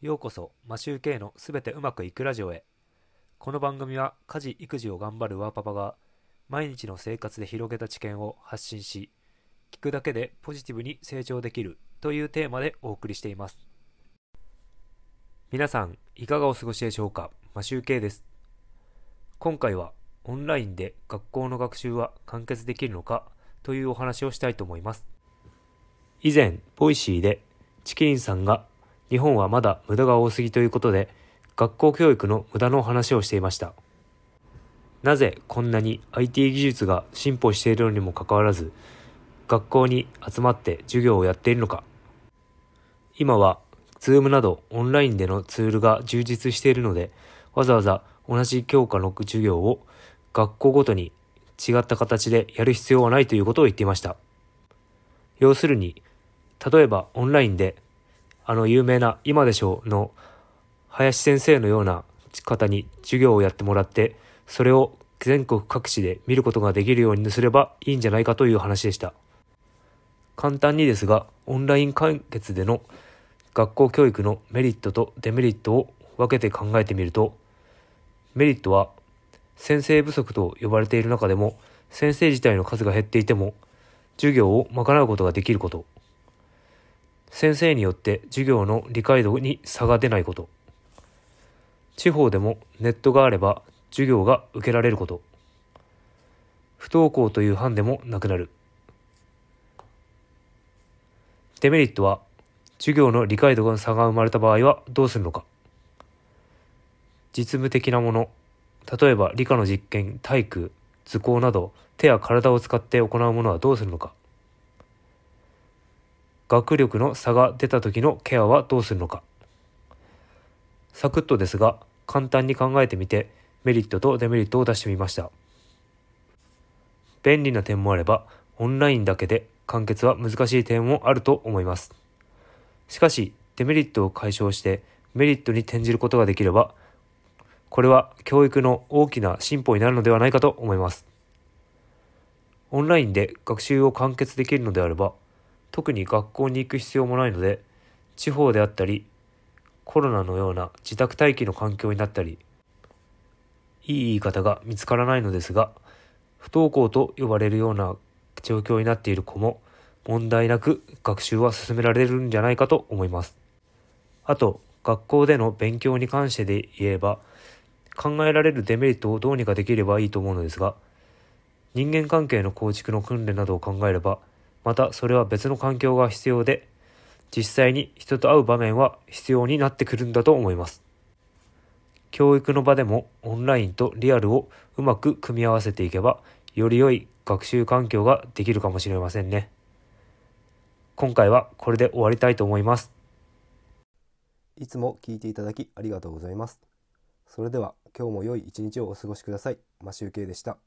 ようこそマシューケイのすべてうまくいくラジオへ。この番組は家事育児を頑張るワーパパが毎日の生活で広げた知見を発信し聞くだけでポジティブに成長できるというテーマでお送りしています。皆さんいかがお過ごしでしょうか？マシューケイです。今回はオンラインで学校の学習は完結できるのか？というお話をしたいと思います。以前 Voicy でちきりんさんが日本はまだ無駄が多すぎということで学校教育の無駄の話をしていました。なぜこんなに IT 技術が進歩しているのにもかかわらず学校に集まって授業をやっているのか。今は Zoom などオンラインでのツールが充実しているのでわざわざ同じ教科の授業を学校ごとに違った形でやる必要はないということを言っていました。要するに例えばオンラインであの有名な今でしょうの林先生のような方に授業をやってもらってそれを全国各地で見ることができるようにすればいいんじゃないかという話でした。簡単にですがオンライン完結での学校教育のメリットとデメリットを分けて考えてみるとメリットは先生不足と呼ばれている中でも先生自体の数が減っていても授業を賄うことができること。先生によって授業の理解度に差が出ないこと。地方でもネットがあれば授業が受けられること。不登校というハンデもなくなる。デメリットは授業の理解度が差が生まれた場合はどうするのか。実務的なもの例えば理科の実験体育図工など手や体を使って行うものはどうするのか。学力の差が出た時のケアはどうするのか。サクッとですが簡単に考えてみてメリットとデメリットを出してみました。便利な点もあればオンラインだけで完結は難しい点もあると思います。しかしデメリットを解消してメリットに転じることができればこれは教育の大きな進歩になるのではないかと思います。オンラインで学習を完結できるのであれば特に学校に行く必要もないので地方であったりコロナのような自宅待機の環境になったりいい言い方が見つからないのですが不登校と呼ばれるような状況になっている子も問題なく学習は進められるんじゃないかと思います。あと学校での勉強に関してで言えば考えられるデメリットをどうにかできればいいと思うのですが人間関係の構築の訓練などを考えればまたそれは別の環境が必要で実際に人と会う場面は必要になってくるんだと思います。教育の場でもオンラインとリアルをうまく組み合わせていけばより良い学習環境ができるかもしれませんね。今回はこれで終わりたいと思います。いつも聞いていただきありがとうございます。それでは今日も良い一日をお過ごしください。マシュウケイでした。